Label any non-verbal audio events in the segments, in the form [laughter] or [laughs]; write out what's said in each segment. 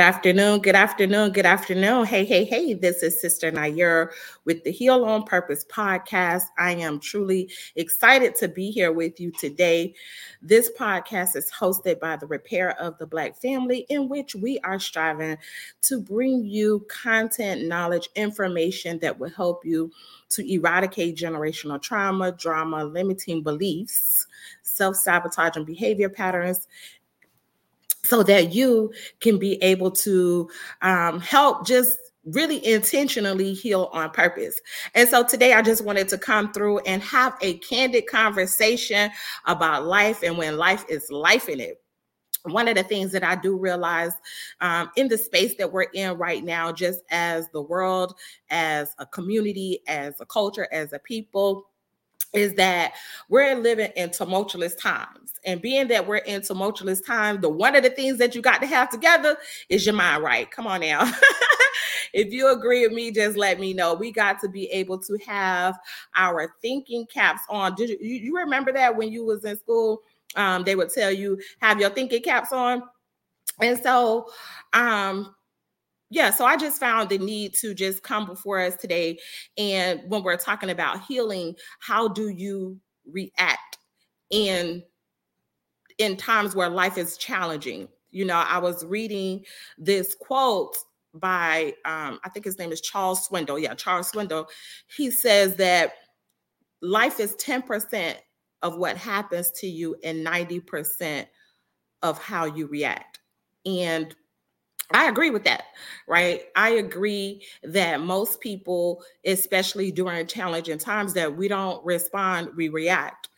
Good afternoon, good afternoon, good afternoon. Hey, hey, hey, this is Sister Nair with the Heal on Purpose podcast. I am truly excited to be here with you today. This podcast is hosted by the Repair of the Black Family, in which we are striving to bring you content, knowledge, information that will help you to eradicate generational trauma, drama, limiting beliefs, self sabotaging behavior patterns, so that you can be able to um, help just really intentionally heal on purpose. And so today I just wanted to come through and have a candid conversation about life and when life is life in it one of the things that I do realize um, in the space that we're in right now, just as the world, as a community, as a culture, as a people, is that we're living in tumultuous times. And being that we're in tumultuous times, the one of the things that you got to have together is your mind right. Come on now. [laughs] if you agree with me, just let me know. We got to be able to have our thinking caps on. Did you, you remember that when you was in school? Um, they would tell you have your thinking caps on. And so um yeah, so I just found the need to just come before us today. And when we're talking about healing, how do you react in in times where life is challenging? You know, I was reading this quote by um, I think his name is Charles Swindoll. Yeah, Charles Swindoll. He says that life is 10% of what happens to you and 90% of how you react. And I agree with that, right? I agree that most people, especially during challenging times, that we don't respond, we react.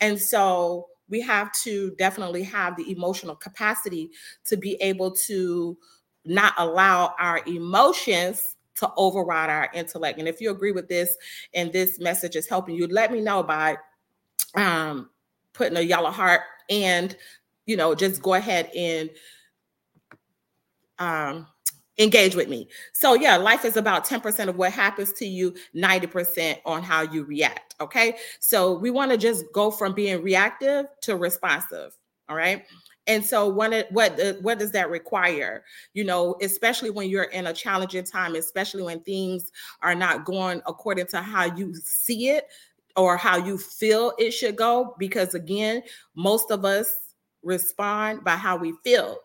And so we have to definitely have the emotional capacity to be able to not allow our emotions to override our intellect. And if you agree with this and this message is helping you, let me know by um, putting a yellow heart and, you know, just go ahead and um, engage with me. So yeah, life is about 10% of what happens to you, 90% on how you react. Okay. So we want to just go from being reactive to responsive. All right. And so what what what does that require? You know, especially when you're in a challenging time, especially when things are not going according to how you see it or how you feel it should go because again, most of us respond by how we feel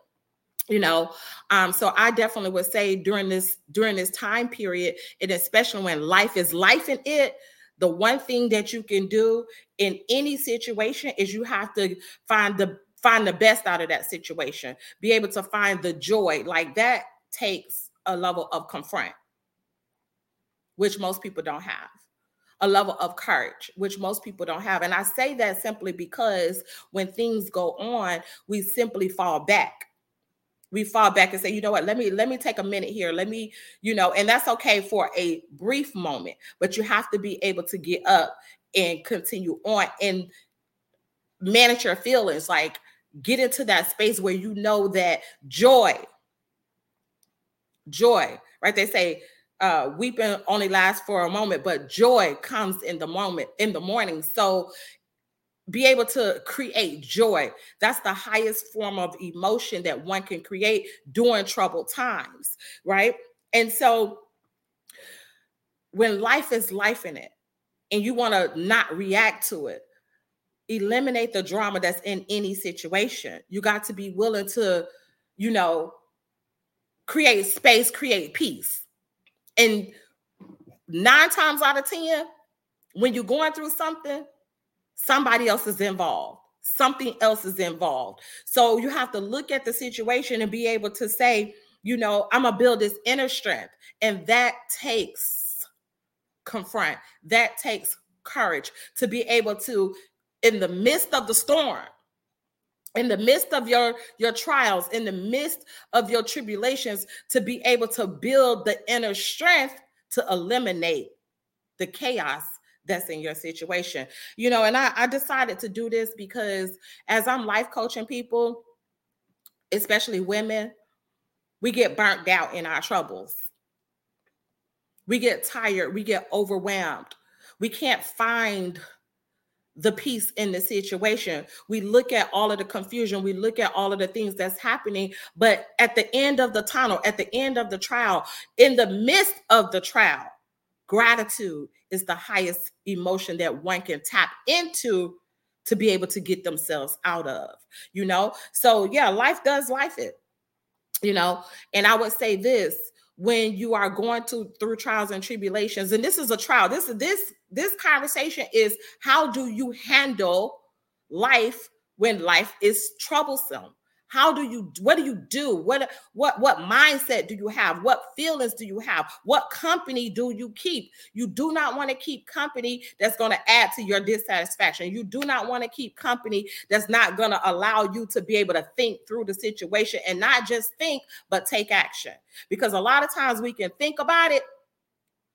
you know um so i definitely would say during this during this time period and especially when life is life in it the one thing that you can do in any situation is you have to find the find the best out of that situation. Be able to find the joy. Like that takes a level of confront which most people don't have. A level of courage, which most people don't have. And I say that simply because when things go on, we simply fall back we fall back and say you know what? Let me let me take a minute here. Let me you know and that's okay for a brief moment but you have to be able to get up and continue on and manage your feelings like get into that space where you know that joy joy right? They say uh weeping only lasts for a moment but joy comes in the moment in the morning. So be able to create joy. That's the highest form of emotion that one can create during troubled times, right? And so when life is life in it and you want to not react to it, eliminate the drama that's in any situation. You got to be willing to, you know, create space, create peace. And nine times out of 10, when you're going through something, somebody else is involved. Something else is involved. So you have to look at the situation and be able to say you know i'm gonna build this inner strength. And that takes confront. That takes courage to be able to in the midst of the storm in the midst of your your trials in the midst of your tribulations to be able to build the inner strength to eliminate the chaos that's in your situation. You know, and I, I decided to do this because as I'm life coaching people, especially women, we get burnt out in our troubles. We get tired, we get overwhelmed. We can't find the peace in the situation. We look at all of the confusion, we look at all of the things that's happening, but at the end of the tunnel, at the end of the trial, in the midst of the trial, gratitude is the highest emotion that one can tap into to be able to get themselves out of, you know? So, yeah, life does life it, you know? And I would say this when you are going to through trials and tribulations and this is a trial this is this this conversation is how do you handle life when life is troublesome how do you what do you do? What what what mindset do you have? What feelings do you have? What company do you keep? You do not want to keep company that's going to add to your dissatisfaction. You do not want to keep company that's not going to allow you to be able to think through the situation and not just think but take action. Because a lot of times we can think about it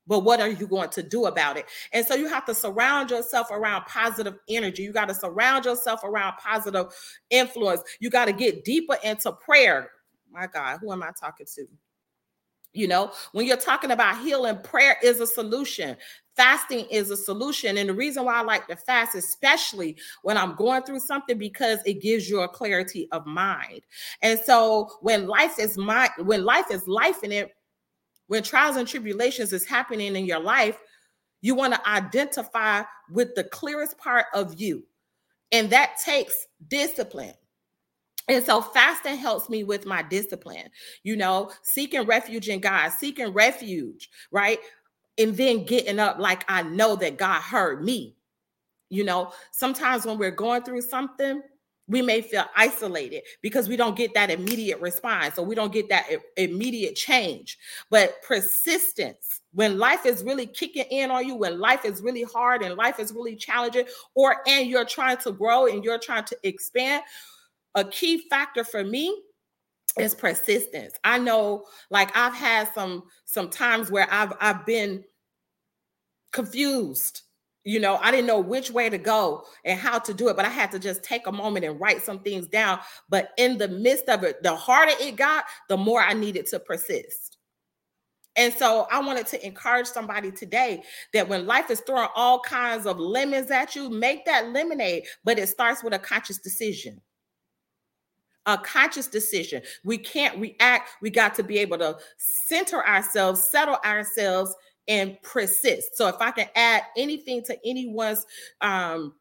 but what are you going to do about it? And so you have to surround yourself around positive energy. You got to surround yourself around positive influence. You got to get deeper into prayer. My God, who am I talking to? You know, when you're talking about healing, prayer is a solution. Fasting is a solution. And the reason why I like to fast, especially when I'm going through something, because it gives you a clarity of mind. And so when life is my when life is life in it, when trials and tribulations is happening in your life, you want to identify with the clearest part of you. And that takes discipline. And so fasting helps me with my discipline, you know, seeking refuge in God, seeking refuge, right? And then getting up like I know that God heard me. You know, sometimes when we're going through something, we may feel isolated because we don't get that immediate response or we don't get that immediate change. But persistence, when life is really kicking in on you, when life is really hard and life is really challenging, or and you're trying to grow and you're trying to expand, a key factor for me is persistence. I know like I've had some some times where I've I've been confused you know i didn't know which way to go and how to do it but i had to just take a moment and write some things down. But in the midst of it the harder it got the more i needed to persist. And so i wanted to encourage somebody today that when life is throwing all kinds of lemons at you make that lemonade but it starts with a conscious decision. A conscious decision. We can't react. We got to be able to center ourselves settle ourselves and persist. So if I can add anything to anyone's um,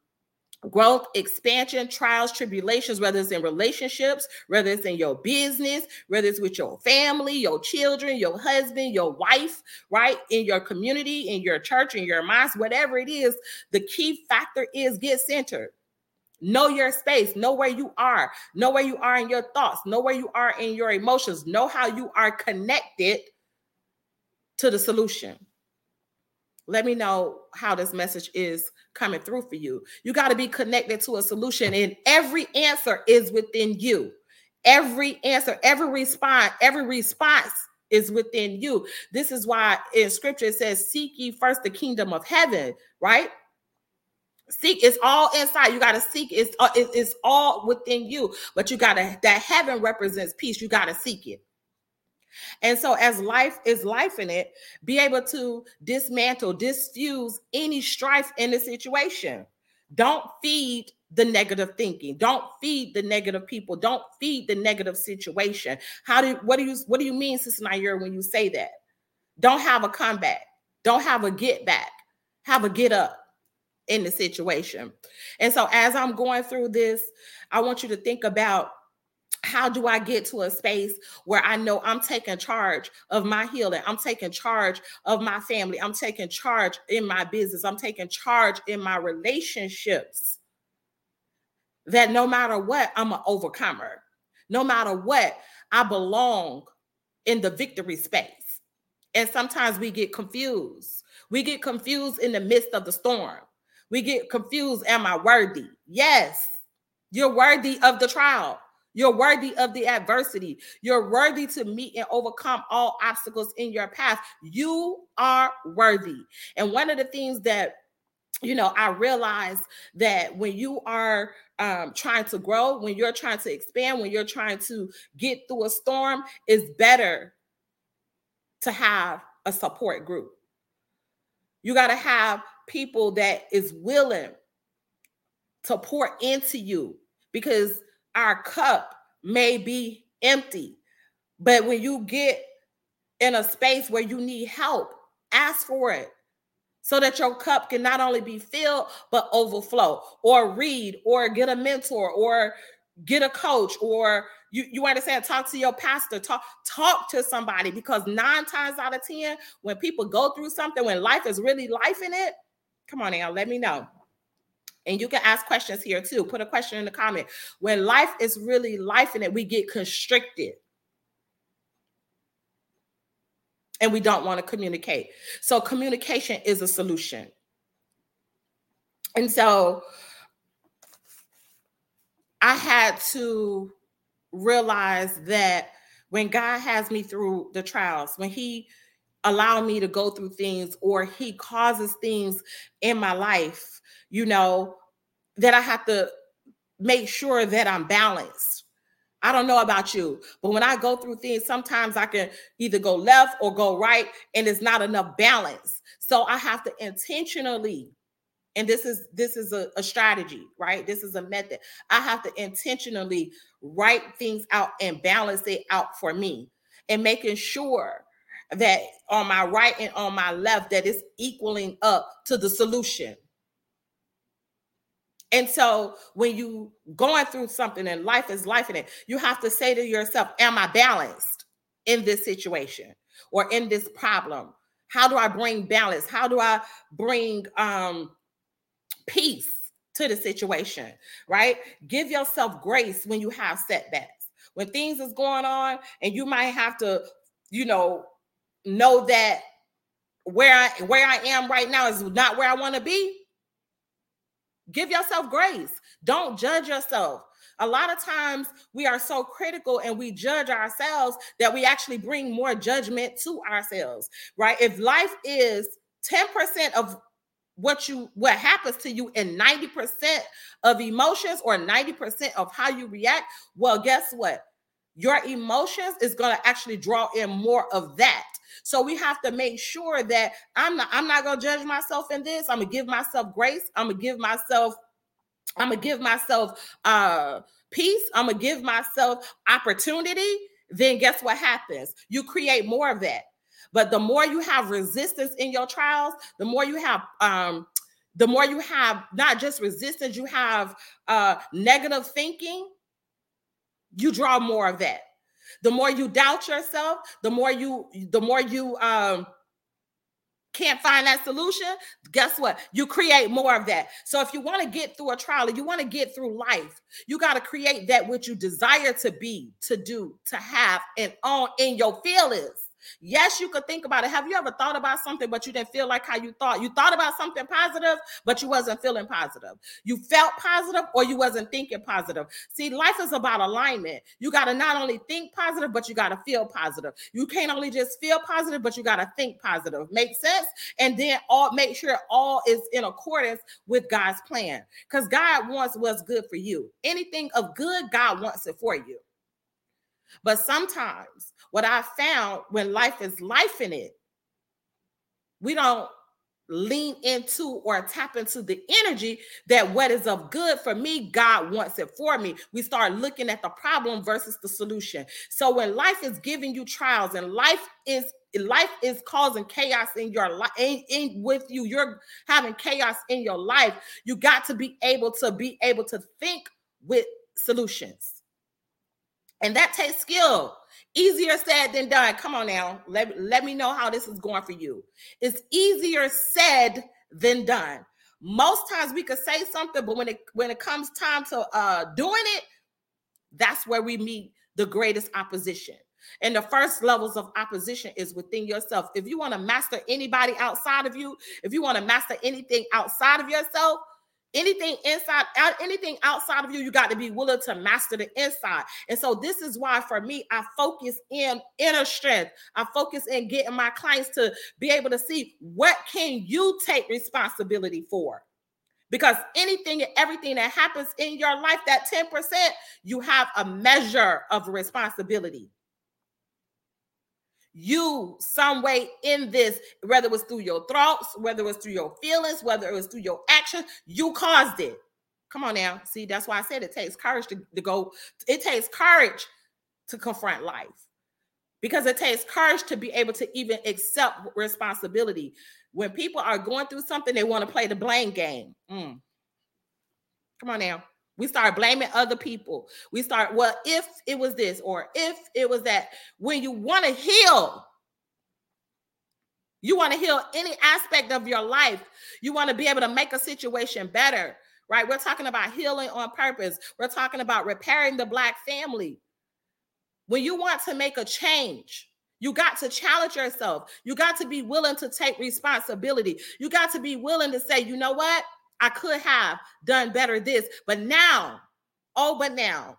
growth, expansion, trials, tribulations, whether it's in relationships, whether it's in your business, whether it's with your family, your children, your husband, your wife, right? In your community, in your church, in your mosque, whatever it is, the key factor is get centered. Know your space, know where you are, know where you are in your thoughts, know where you are in your emotions, know how you are connected to the solution. Let me know how this message is coming through for you. You got to be connected to a solution, and every answer is within you. Every answer, every response, every response is within you. This is why in scripture it says, Seek ye first the kingdom of heaven, right? Seek it's all inside. You got to seek it's, uh, it's all within you, but you got to that heaven represents peace. You got to seek it. And so, as life is life in it, be able to dismantle, diffuse any strife in the situation. Don't feed the negative thinking. Don't feed the negative people. Don't feed the negative situation. How do what do you what do you mean, Sister Nair, when you say that? Don't have a comeback. Don't have a get back. Have a get up in the situation. And so as I'm going through this, I want you to think about how do I get to a space where I know I'm taking charge of my healing? I'm taking charge of my family. I'm taking charge in my business. I'm taking charge in my relationships. That no matter what, I'm an overcomer. No matter what, I belong in the victory space. And sometimes we get confused. We get confused in the midst of the storm. We get confused. Am I worthy? Yes, you're worthy of the trial. You're worthy of the adversity. You're worthy to meet and overcome all obstacles in your path. You are worthy. And one of the things that you know, I realize that when you are um, trying to grow, when you're trying to expand, when you're trying to get through a storm, it's better to have a support group. You got to have people that is willing to pour into you because our cup may be empty. But when you get in a space where you need help, ask for it so that your cup can not only be filled but overflow or read or get a mentor or get a coach or you, you understand talk to your pastor talk talk to somebody because nine times out of ten when people go through something when life is really life in it come on now let me know and you can ask questions here too put a question in the comment when life is really life in it we get constricted and we don't want to communicate. So communication is a solution. And so I had to realize that when God has me through the trials, when He allow me to go through things or He causes things in my life, you know, that I have to make sure that I'm balanced I don't know about you, but when I go through things, sometimes I can either go left or go right, and it's not enough balance. So I have to intentionally, and this is this is a, a strategy, right? This is a method. I have to intentionally write things out and balance it out for me, and making sure that on my right and on my left that is equaling up to the solution and so when you going through something and life is life in it, you have to say to yourself, Am I balanced in this situation or in this problem? How do I bring balance? How do I bring um peace to the situation? Right? Give yourself grace when you have setbacks. When things is going on and you might have to, you know, know that where I where I am right now is not where I want to be Give yourself grace. Don't judge yourself. A lot of times we are so critical and we judge ourselves that we actually bring more judgment to ourselves, right? If life is 10% of what you what happens to you and 90% of emotions or 90% of how you react, well, guess what? Your emotions is going to actually draw in more of that. So we have to make sure that I'm not I'm not to judge myself in this. I'm to give myself grace. I'm to give myself I'm to give myself uh peace. I'm to give myself opportunity. Then guess what happens? You create more of that. But the more you have resistance in your trials, the more you have um the more you have not just resistance, you have uh negative thinking, you draw more of that. The more you doubt yourself, the more you the more you um can't find that solution, guess what? You create more of that. So if you want to get through a trial, you want to get through life, you got to create that which you desire to be, to do, to have, and on in your feelings. Yes, you could think about it. Have you ever thought about something, but you didn't feel like how you thought? You thought about something positive, but you wasn't feeling positive. You felt positive or you wasn't thinking positive. See, life is about alignment. You got to not only think positive, but you got to feel positive. You can't only just feel positive, but you got to think positive. Make sense? And then all make sure all is in accordance with God's plan. Because God wants what's good for you. Anything of good, God wants it for you. But sometimes what I found when life is life in it, we don't lean into or tap into the energy that what is of good for me, God wants it for me. We start looking at the problem versus the solution. So when life is giving you trials and life is life is causing chaos in your life in, in with you you're having chaos in your life you got to be able to be able to think with solutions and that takes skill. Easier said than done. Come on now. Let, let me know how this is going for you. It's easier said than done. Most times we could say something, but when it when it comes time to uh doing it, that's where we meet the greatest opposition. And the first levels of opposition is within yourself. If you want to master anybody outside of you, if you want to master anything outside of yourself, anything inside out anything outside of you you got to be willing to master the inside. And so this is why for me i focus in inner strength. I focus in getting my clients to be able to see what can you take responsibility for? Because anything and everything that happens in your life that 10% you have a measure of responsibility you some way in this, whether it was through your thoughts, whether it was through your feelings, whether it was through your action, you caused it. Come on now. See, that's why I said it takes courage to, to go, it takes courage to confront life because it takes courage to be able to even accept responsibility. When people are going through something, they want to play the blame game. Mm. Come on now. We start blaming other people. We start, well, if it was this or if it was that. When you want to heal, you want to heal any aspect of your life. You want to be able to make a situation better, right? We're talking about healing on purpose. We're talking about repairing the Black family. When you want to make a change, you got to challenge yourself. You got to be willing to take responsibility. You got to be willing to say, you know what? I could have done better this, but now, oh, but now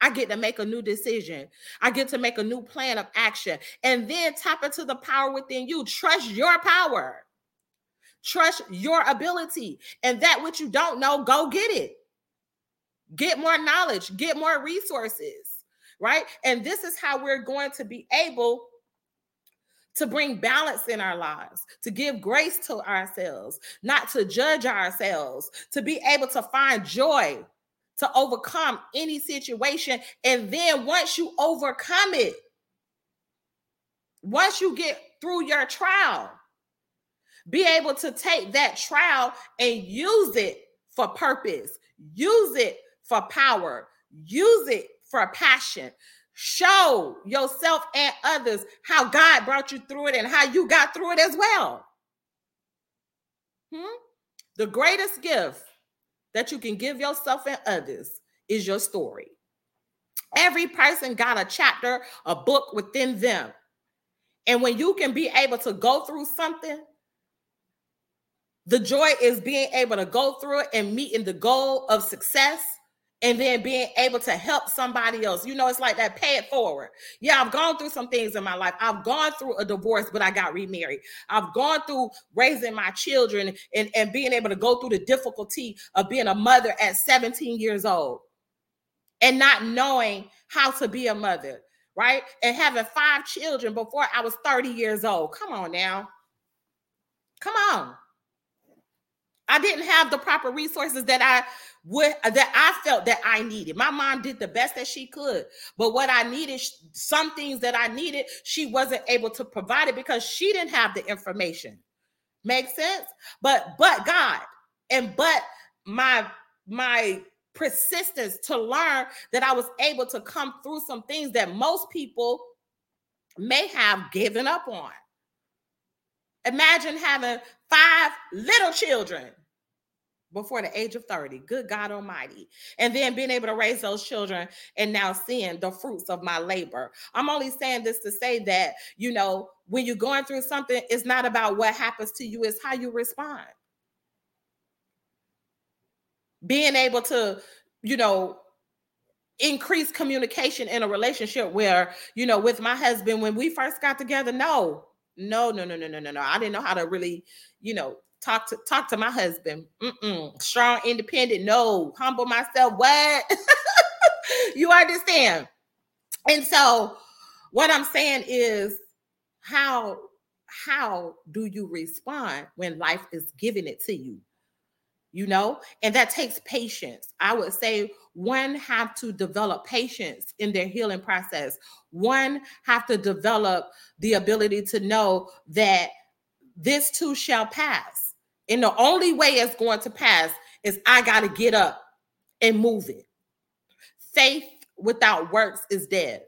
I get to make a new decision. I get to make a new plan of action and then tap into the power within you. Trust your power. Trust your ability. And that which you don't know, go get it. Get more knowledge, get more resources, right? And this is how we're going to be able to bring balance in our lives, to give grace to ourselves, not to judge ourselves, to be able to find joy to overcome any situation. And then once you overcome it, once you get through your trial, be able to take that trial and use it for purpose, use it for power, use it for passion. Show yourself and others how God brought you through it and how you got through it as well. Hmm? The greatest gift that you can give yourself and others is your story. Every person got a chapter, a book within them. And when you can be able to go through something, the joy is being able to go through it and meeting the goal of success and then being able to help somebody else. You know, it's like that pay it forward. Yeah, I've gone through some things in my life. I've gone through a divorce, but I got remarried. I've gone through raising my children and, and being able to go through the difficulty of being a mother at 17 years old and not knowing how to be a mother, right? And having five children before I was 30 years old. Come on now. Come on. I didn't have the proper resources that I would that I felt that I needed. My mom did the best that she could, but what I needed, some things that I needed, she wasn't able to provide it because she didn't have the information. Make sense? But but God and but my my persistence to learn that I was able to come through some things that most people may have given up on. Imagine having five little children before the age of 30. Good God Almighty. And then being able to raise those children and now seeing the fruits of my labor. I'm only saying this to say that, you know, when you're going through something, it's not about what happens to you, it's how you respond. Being able to, you know, increase communication in a relationship where, you know, with my husband, when we first got together, no, no, no, no, no, no, no, no. I didn't know how to really, you know, talk to talk to my husband. Mm-mm. Strong, independent. No, humble myself. What? [laughs] you understand? And so, what I'm saying is, how how do you respond when life is giving it to you? You know, and that takes patience. I would say one have to develop patience in their healing process. One have to develop the ability to know that this too shall pass and the only way it's going to pass is I got to get up and move it. Faith without works is dead.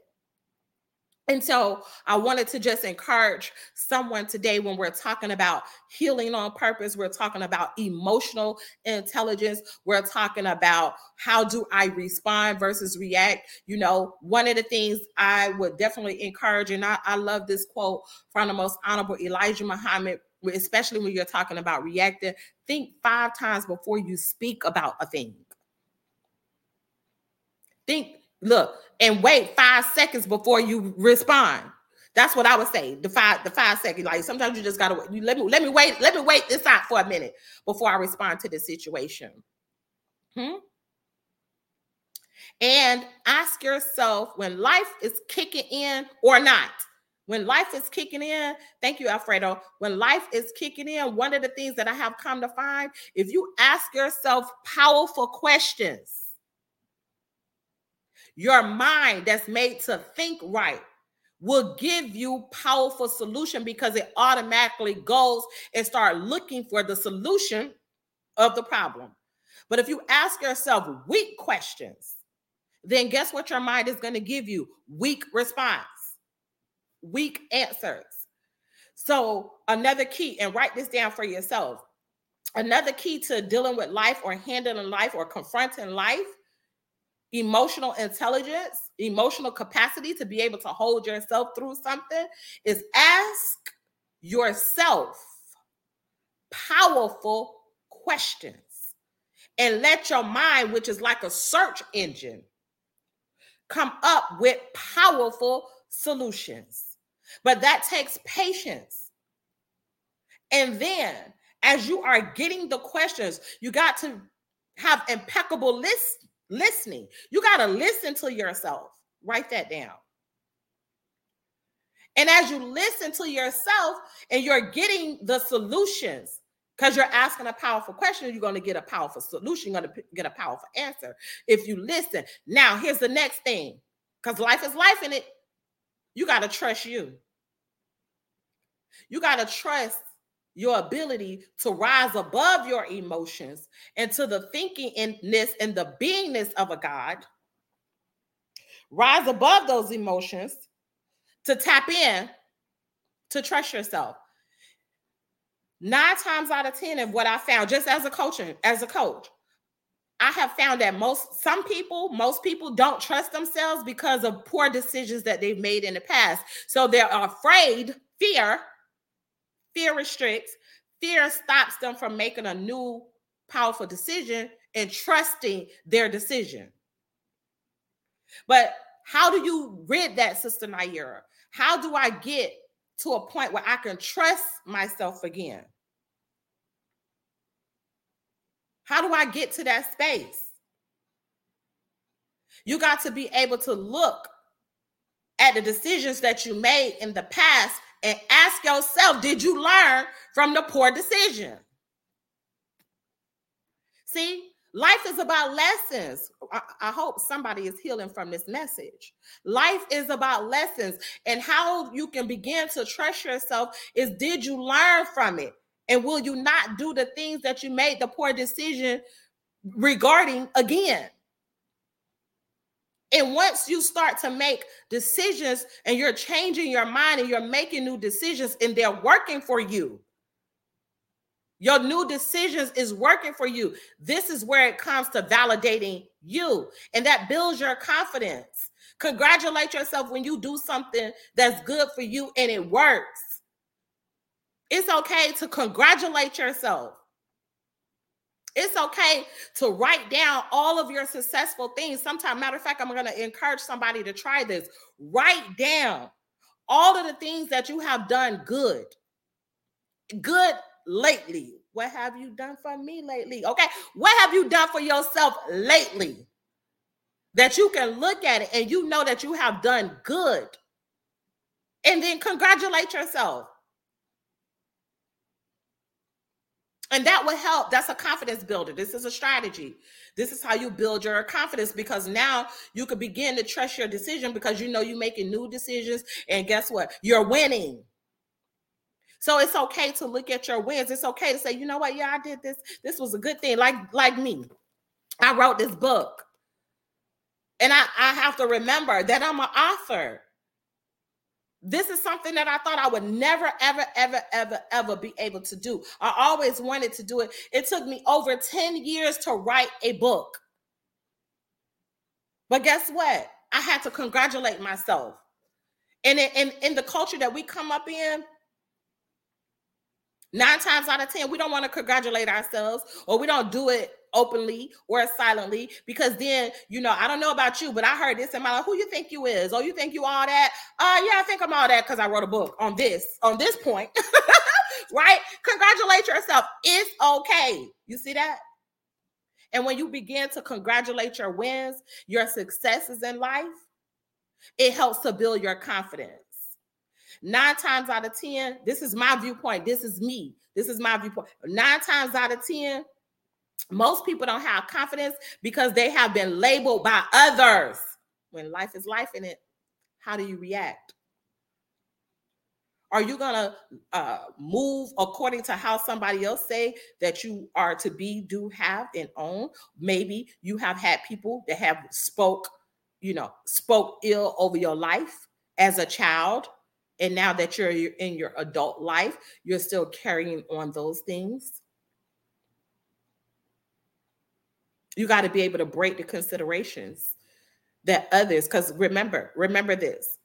And so I wanted to just encourage someone today when we're talking about healing on purpose, we're talking about emotional intelligence, we're talking about how do I respond versus react. You know, one of the things I would definitely encourage, and I, I love this quote from the most honorable Elijah Muhammad especially when you're talking about reacting, think five times before you speak about a thing. Think, look, and wait five seconds before you respond. That's what I would say. The five, the five seconds. Like sometimes you just gotta you let me let me wait, let me wait this out for a minute before I respond to the situation. Hmm? And ask yourself when life is kicking in or not When life is kicking in, thank you, Alfredo. When life is kicking in, one of the things that I have come to find, if you ask yourself powerful questions, your mind that's made to think right will give you powerful solution because it automatically goes and start looking for the solution of the problem. But if you ask yourself weak questions, then guess what your mind is going to give you? Weak response, weak answers. So, another key, and write this down for yourself. Another key to dealing with life or handling life or confronting life emotional intelligence, emotional capacity to be able to hold yourself through something is ask yourself powerful questions and let your mind, which is like a search engine, come up with powerful solutions. But that takes patience. And then, as you are getting the questions, you got to have impeccable list listening. You got to listen to yourself. Write that down. And as you listen to yourself and you're getting the solutions, because you're asking a powerful question, you're going to get a powerful solution. You're going to get a powerful answer if you listen. Now, here's the next thing because life is life in it. You got to trust you. You got to trust your ability to rise above your emotions and to the thinkingness and the beingness of a God, rise above those emotions to tap in to trust yourself. Nine times out of 10 of what I found, just as a coach, as a coach, I have found that most some people, most people don't trust themselves because of poor decisions that they've made in the past. So they're afraid, fear Fear restricts, fear stops them from making a new powerful decision and trusting their decision. But how do you rid that, Sister Naira? How do I get to a point where I can trust myself again? How do I get to that space? You got to be able to look at the decisions that you made in the past and ask yourself did you learn from the poor decision? See, life is about lessons. I, I, hope somebody is healing from this message. Life is about lessons, and how you can begin to trust yourself is did you learn from it? And will you not do the things that you made the poor decision regarding again? And once you start to make decisions and you're changing your mind and you're making new decisions and they're working for you, your new decisions is working for you. This is where it comes to validating you, and that builds your confidence. Congratulate yourself when you do something that's good for you and it works. It's okay to congratulate yourself. It's okay to write down all of your successful things. Sometimes, matter of fact, I'm going to encourage somebody to try this. Write down all of the things that you have done good, good lately. What have you done for me lately? Okay. What have you done for yourself lately? That you can look at it and you know that you have done good. And then congratulate yourself. And that will help. That's a confidence builder. This is a strategy. This is how you build your confidence because now you can begin to trust your decision because you know you're making new decisions. And guess what? You're winning. So it's okay to look at your wins. It's okay to say, you know what? Yeah, I did this. This was a good thing. Like, like me. I wrote this book. And I, I have to remember that I'm an author. This is something that I thought I would never, ever, ever, ever, ever be able to do. I always wanted to do it. It took me over 10 years to write a book. But guess what? I had to congratulate myself. And in, in, in the culture that we come up in, nine times out of 10, we don't want to congratulate ourselves or we don't do it openly or silently because then you know i don't know about you but i heard this in my life who you think you is? Oh you think you all that? Uh yeah i think i'm all that because i wrote a book on this on this point [laughs] right? Congratulate yourself. It's okay. You see that? And when you begin to congratulate your wins your successes in life it helps to build your confidence Nine times out of 10, this is my viewpoint. This is me. This is my viewpoint. Nine times out of 10, most people don't have confidence because they have been labeled by others. When life is life in it, how do you react? Are you gonna uh, move according to how somebody else say that you are to be, do, have, and own? Maybe you have had people that have spoke, you know, spoke ill over your life as a child, and now that you're in your adult life, you're still carrying on those things. You got to be able to break the considerations that others, because remember, remember this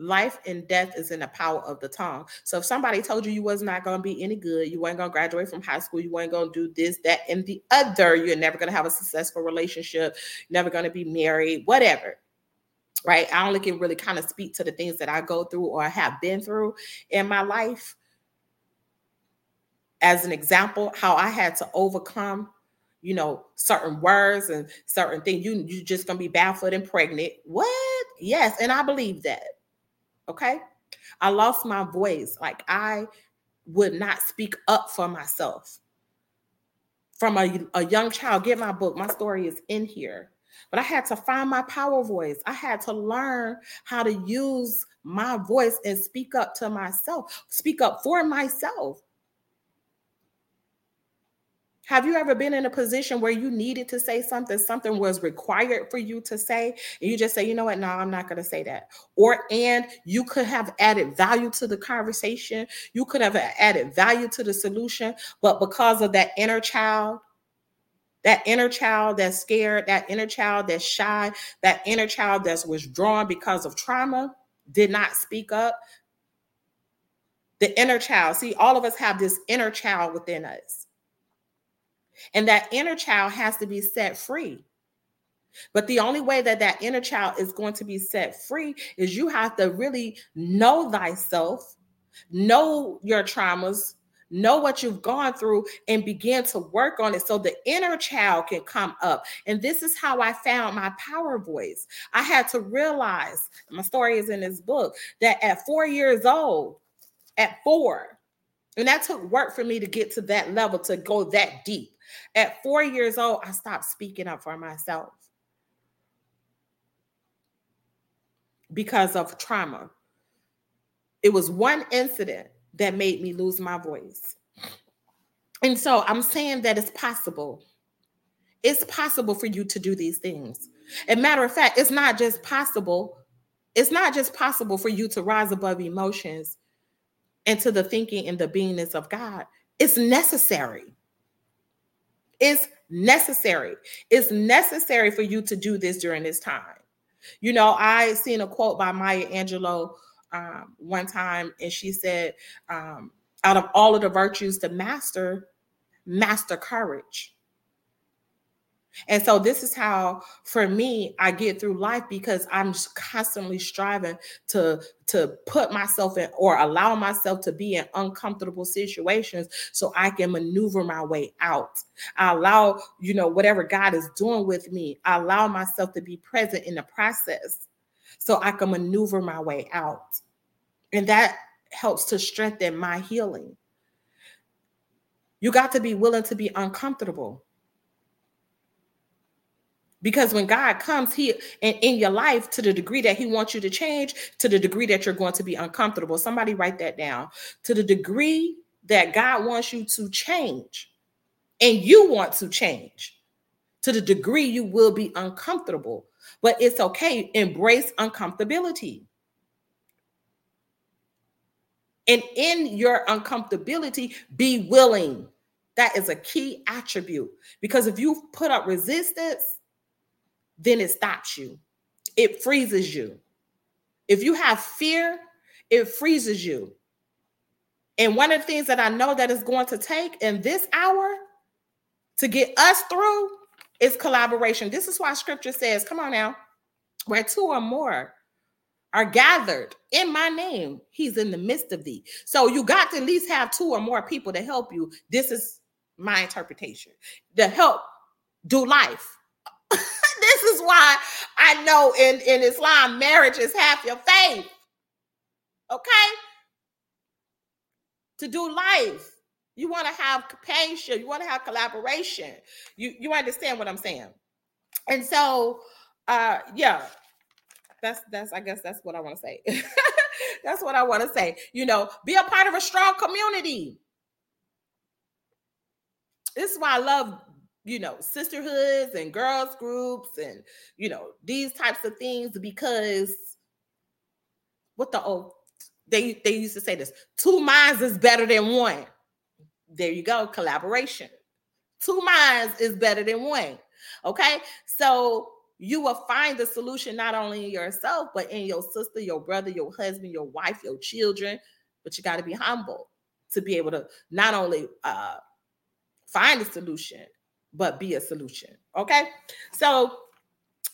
life and death is in the power of the tongue. So if somebody told you you was not going to be any good, you weren't going to graduate from high school, you weren't going to do this, that, and the other, you're never going to have a successful relationship, never going to be married, whatever. Right. I only can really kind of speak to the things that I go through or have been through in my life. As an example, how I had to overcome you know, certain words and certain things. You you just gonna be barefoot and pregnant. What? Yes, and I believe that. Okay. I lost my voice. Like I would not speak up for myself. From a, a young child, get my book. My story is in here. But I had to find my power voice. I had to learn how to use my voice and speak up to myself, speak up for myself. Have you ever been in a position where you needed to say something, something was required for you to say, and you just say, you know what, no, I'm not going to say that. Or, and you could have added value to the conversation, you could have uh, added value to the solution, but because of that inner child, that inner child that's scared, that inner child that's shy, that inner child that's withdrawn because of trauma, did not speak up. The inner child, see, all of us have this inner child within us and that inner child has to be set free. But the only way that that inner child is going to be set free is you have to really know thyself, know your traumas, know what you've gone through, and begin to work on it so the inner child can come up. And this is how I found my power voice. I had to realize my story is in this book that at four years old, at four, and that took work for me to get to that level to go that deep. At four years old, I stopped speaking up for myself because of trauma. It was one incident that made me lose my voice. And so I'm saying that it's possible. It's possible for you to do these things. And matter of fact, it's not just possible, it's not just possible for you to rise above emotions into the thinking and the beingness of God. It's necessary. It's necessary. It's necessary for you to do this during this time. You know, I seen a quote by Maya Angelou um, one time, and she said, um, out of all of the virtues to master, master courage. And so this is how for me I get through life because I'm constantly striving to to put myself in or allow myself to be in uncomfortable situations so I can maneuver my way out. I allow, you know, whatever God is doing with me, I allow myself to be present in the process so I can maneuver my way out. And that helps to strengthen my healing. You got to be willing to be uncomfortable. Because when God comes here and in your life to the degree that He wants you to change, to the degree that you're going to be uncomfortable, somebody write that down. To the degree that God wants you to change and you want to change, to the degree you will be uncomfortable, but it's okay. Embrace uncomfortability. And in your uncomfortability, be willing. That is a key attribute because if you put up resistance, then it stops you. It freezes you. If you have fear, it freezes you. And one of the things that I know that is going to take in this hour to get us through is collaboration. This is why scripture says, come on now, where two or more are gathered in my name, he's in the midst of thee. So you got to at least have two or more people to help you. This is my interpretation to help do life [laughs] this is why I know in, in Islam, marriage is half your faith. okay? To do life. You want to have companionship, you want to have collaboration. You you understand what I'm saying? And so uh yeah, that's that's I guess that's what I want to say. [laughs] that's what I want to say. You know, be a part of a strong community. This is why I love you know sisterhoods and girls groups and you know these types of things because what the old they they used to say this two minds is better than one there you go collaboration. Two minds is better than one okay? So you will find the solution not only in yourself but in your sister your brother your husband your wife your children. But you got to be humble to be able to not only uh, find a solution but be a solution okay? So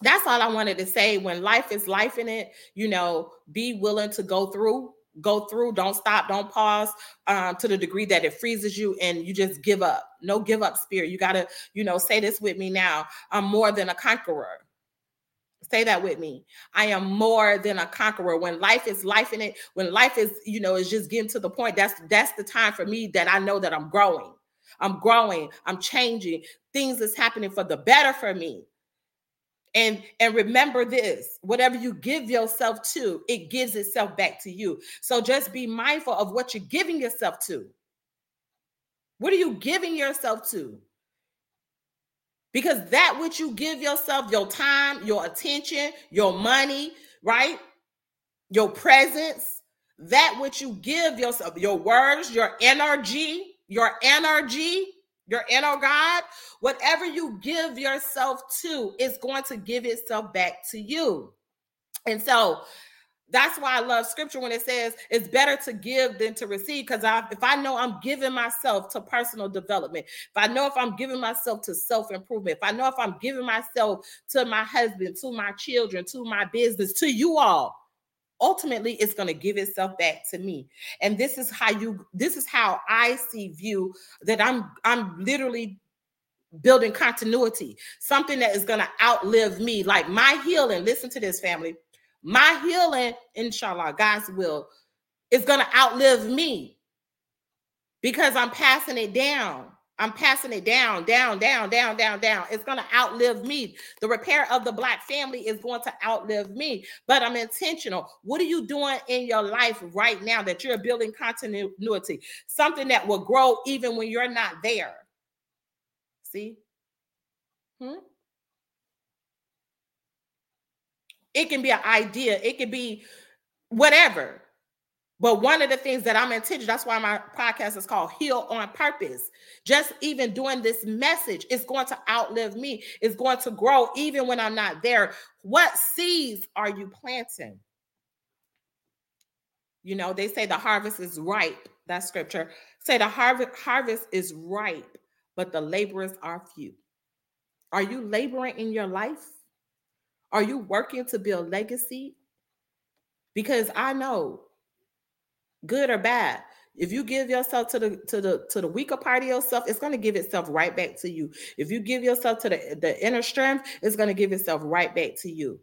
that's all i wanted to say. When life is life in it you know be willing to go through go through don't stop don't pause um, to the degree that it freezes you and you just give up. No give up spirit. You gotta you know say this with me now. I'm more than a conqueror. Say that with me. I am more than a conqueror. When life is life in it when life is you know is just getting to the point that's that's the time for me that i know that i'm growing. I'm growing. I'm changing. Things is happening for the better for me and and remember this whatever you give yourself to it gives itself back to you. So just be mindful of what you're giving yourself to. What are you giving yourself to? Because that which you give yourself your time your attention your money right? Your presence that which you give yourself your words your energy your energy your inner God, whatever you give yourself to is going to give itself back to you. And so that's why I love scripture when it says it's better to give than to receive. Because if I know I'm giving myself to personal development, if I know if I'm giving myself to self improvement, if I know if I'm giving myself to my husband, to my children, to my business, to you all, ultimately it's going to give itself back to me. And this is how you this is how i see view that i'm i'm literally building continuity. Something that is going to outlive me. Like my healing listen to this family. My healing inshallah god's will is going to outlive me because i'm passing it down I'm passing it down, down, down, down, down, down. It's going to outlive me. The repair of the Black family is going to outlive me, but I'm intentional. What are you doing in your life right now that you're building continuity? Something that will grow even when you're not there. See? Hmm? It can be an idea, it can be whatever. But one of the things that I'm intentional, that's why my podcast is called Heal on Purpose. Just even doing this message is going to outlive me, it's going to grow even when I'm not there. What seeds are you planting? You know, they say the harvest is ripe. That scripture say the harvest harvest is ripe, but the laborers are few. Are you laboring in your life? Are you working to build legacy? Because I know good or bad. If you give yourself to the to the to the weaker part of yourself it's going to give itself right back to you. If you give yourself to the the inner strength it's going to give itself right back to you.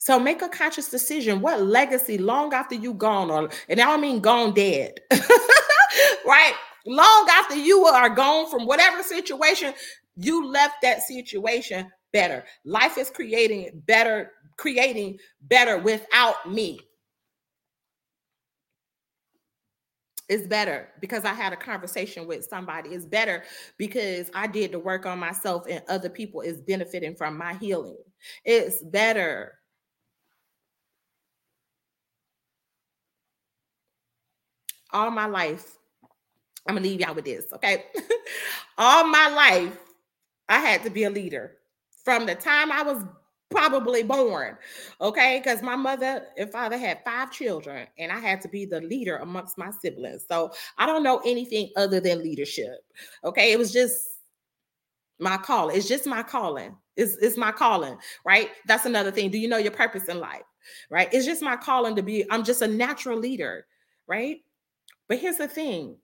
So make a conscious decision what legacy long after you gone or and i don't mean gone dead [laughs] right? Long after you are gone from whatever situation you left that situation better. Life is creating better creating better without me It's better because I had a conversation with somebody. It's better because I did the work on myself and other people is benefiting from my healing. It's better. All my life, I'm gonna leave y'all with this, okay? [laughs] All my life, I had to be a leader. From the time I was probably born. Okay. Because my mother and father had five children, and I had to be the leader amongst my siblings. So I don't know anything other than leadership. Okay. It was just my calling. It's just my calling. It's, it's my calling, right? That's another thing. Do you know your purpose in life? Right. It's just my calling to be, I'm just a natural leader, right? But here's the thing.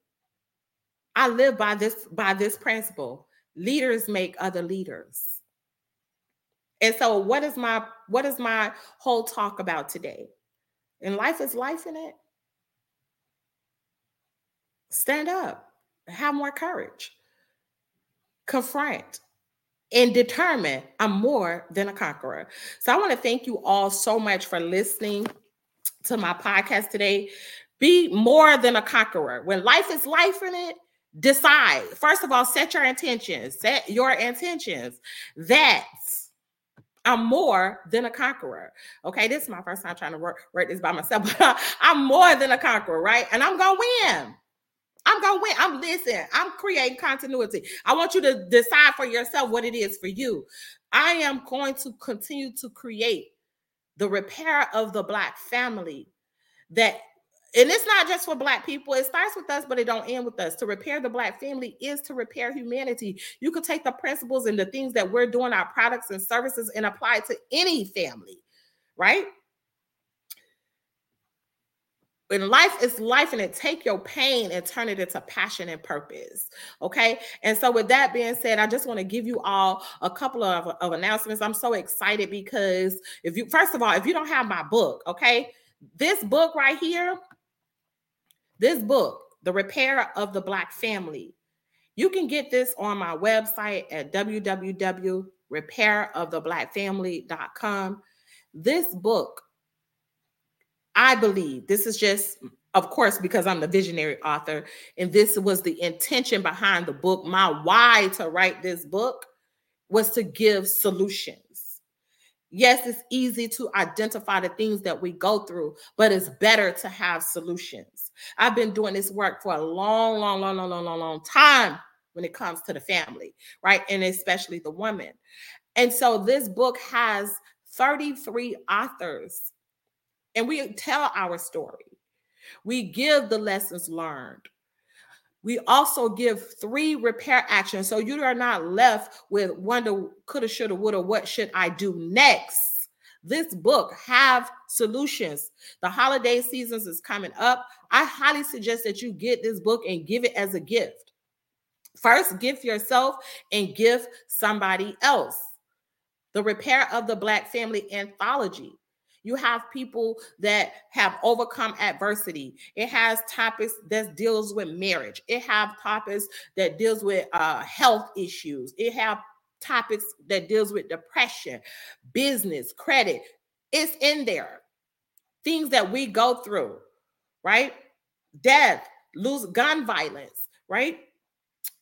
I live by this by this principle. Leaders make other leaders. And so what is my what is my whole talk about today? and life is life in it, stand up, have more courage, confront, and determine I'm more than a conqueror. So I want to thank you all so much for listening to my podcast today. Be more than a conqueror. When life is life in it, decide. First of all, set your intentions. Set your intentions. That's I'm more than a conqueror. Okay, this is my first time trying to work, this by myself, [laughs] but I'm more than a conqueror, right? And I'm gonna win. I'm gonna win. I'm listening. I'm creating continuity. I want you to decide for yourself what it is for you. I am going to continue to create the repair of the black family that and it's not just for black people. It starts with us but it don't end with us. To repair the black family is to repair humanity. You could take the principles and the things that we're doing our products and services and apply to any family right? When life is life and it take your pain and turn it into passion and purpose okay? And so with that being said i just want to give you all a couple of, of announcements. I'm so excited because if you first of all if you don't have my book okay this book right here this book, The Repair of the Black Family, you can get this on my website at www.repairoftheblackfamily.com. This book, I believe, this is just, of course, because I'm the visionary author, and this was the intention behind the book. My why to write this book was to give solutions Yes, it's easy to identify the things that we go through, but it's better to have solutions. I've been doing this work for a long, long, long, long, long, long, long time when it comes to the family, right? And especially the woman. And so this book has 33 authors, and we tell our story. We give the lessons learned. We also give three repair actions. So you are not left with wonder, coulda, shoulda, woulda, what should I do next? This book have solutions. The holiday seasons is coming up. I highly suggest that you get this book and give it as a gift. First, gift yourself and give somebody else. The Repair of the Black Family Anthology you have people that have overcome adversity. It has topics that deals with marriage. It have topics that deals with uh, health issues. It have topics that deals with depression, business, credit. It's in there. Things that we go through, right? Death, lose gun violence, right?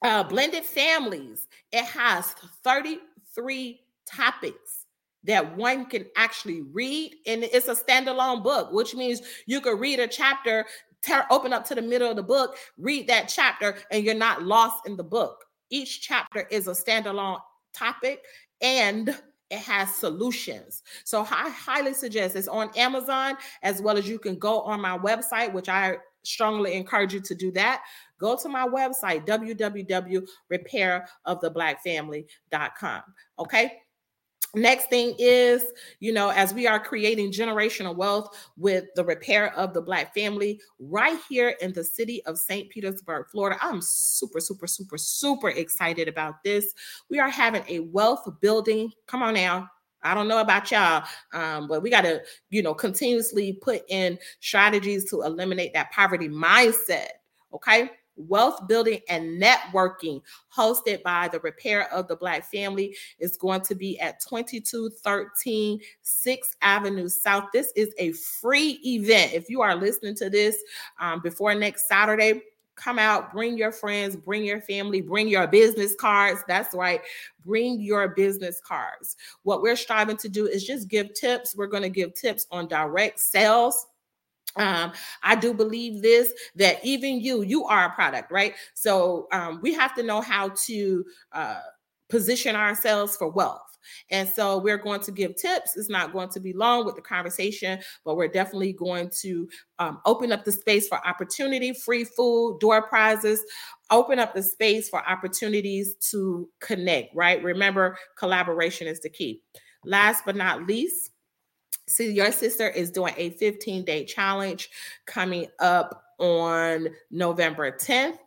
Uh, blended families. It has 33 topics that one can actually read and it's a standalone book which means you could read a chapter tear, open up to the middle of the book read that chapter and you're not lost in the book each chapter is a standalone topic and it has solutions. So I highly suggest it's on Amazon as well as you can go on my website, which I strongly encourage you to do that. Go to my website, www.repairoftheblackfamily.com. Okay. Next thing is, you know, as we are creating generational wealth with the repair of the Black family right here in the city of St. Petersburg, Florida. I'm super, super, super, super excited about this. We are having a wealth building. Come on now. I don't know about y'all, um, but we got to, you know, continuously put in strategies to eliminate that poverty mindset. Okay wealth building and networking hosted by the repair of the black family is going to be at 2213 6th avenue south. This is a free event. If you are listening to this um, before next saturday come out bring your friends bring your family bring your business cards. That's right bring your business cards. What we're striving to do is just give tips. We're going to give tips on direct sales um i do believe this that even you you are a product right so um we have to know how to uh position ourselves for wealth and so we're going to give tips. It's not going to be long with the conversation, but we're definitely going to um, open up the space for opportunity, free food, door prizes, open up the space for opportunities to connect, right? Remember, collaboration is the key. Last but not least, See, your sister is doing a 15 day challenge coming up on November 10th.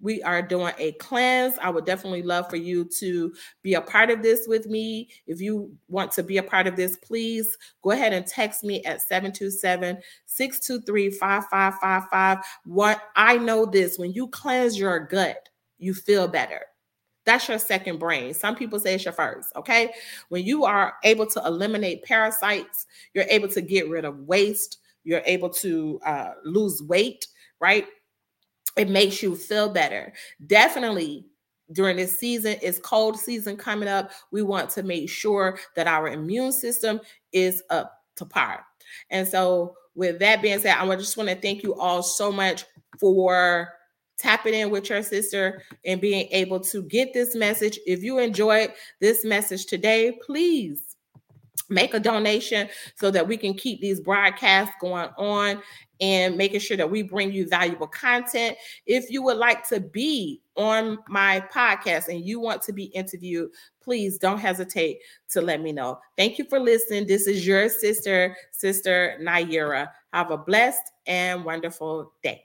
we are doing a cleanse. I would definitely love for you to be a part of this with me. If you want to be a part of this, please go ahead and text me at 727 623 5555. What I know this when you cleanse your gut, you feel better. That's your second brain. Some people say it's your first. Okay. When you are able to eliminate parasites, you're able to get rid of waste, you're able to uh, lose weight, right? It makes you feel better. Definitely during this season, it's cold season coming up. We want to make sure that our immune system is up to par. And so, with that being said, I just want to thank you all so much for tapping in with your sister and being able to get this message. If you enjoyed this message today, please make a donation so that we can keep these broadcasts going on and making sure that we bring you valuable content. If you would like to be on my podcast and you want to be interviewed, please don't hesitate to let me know. Thank you for listening. This is your sister, Sister Naira. Have a blessed and wonderful day.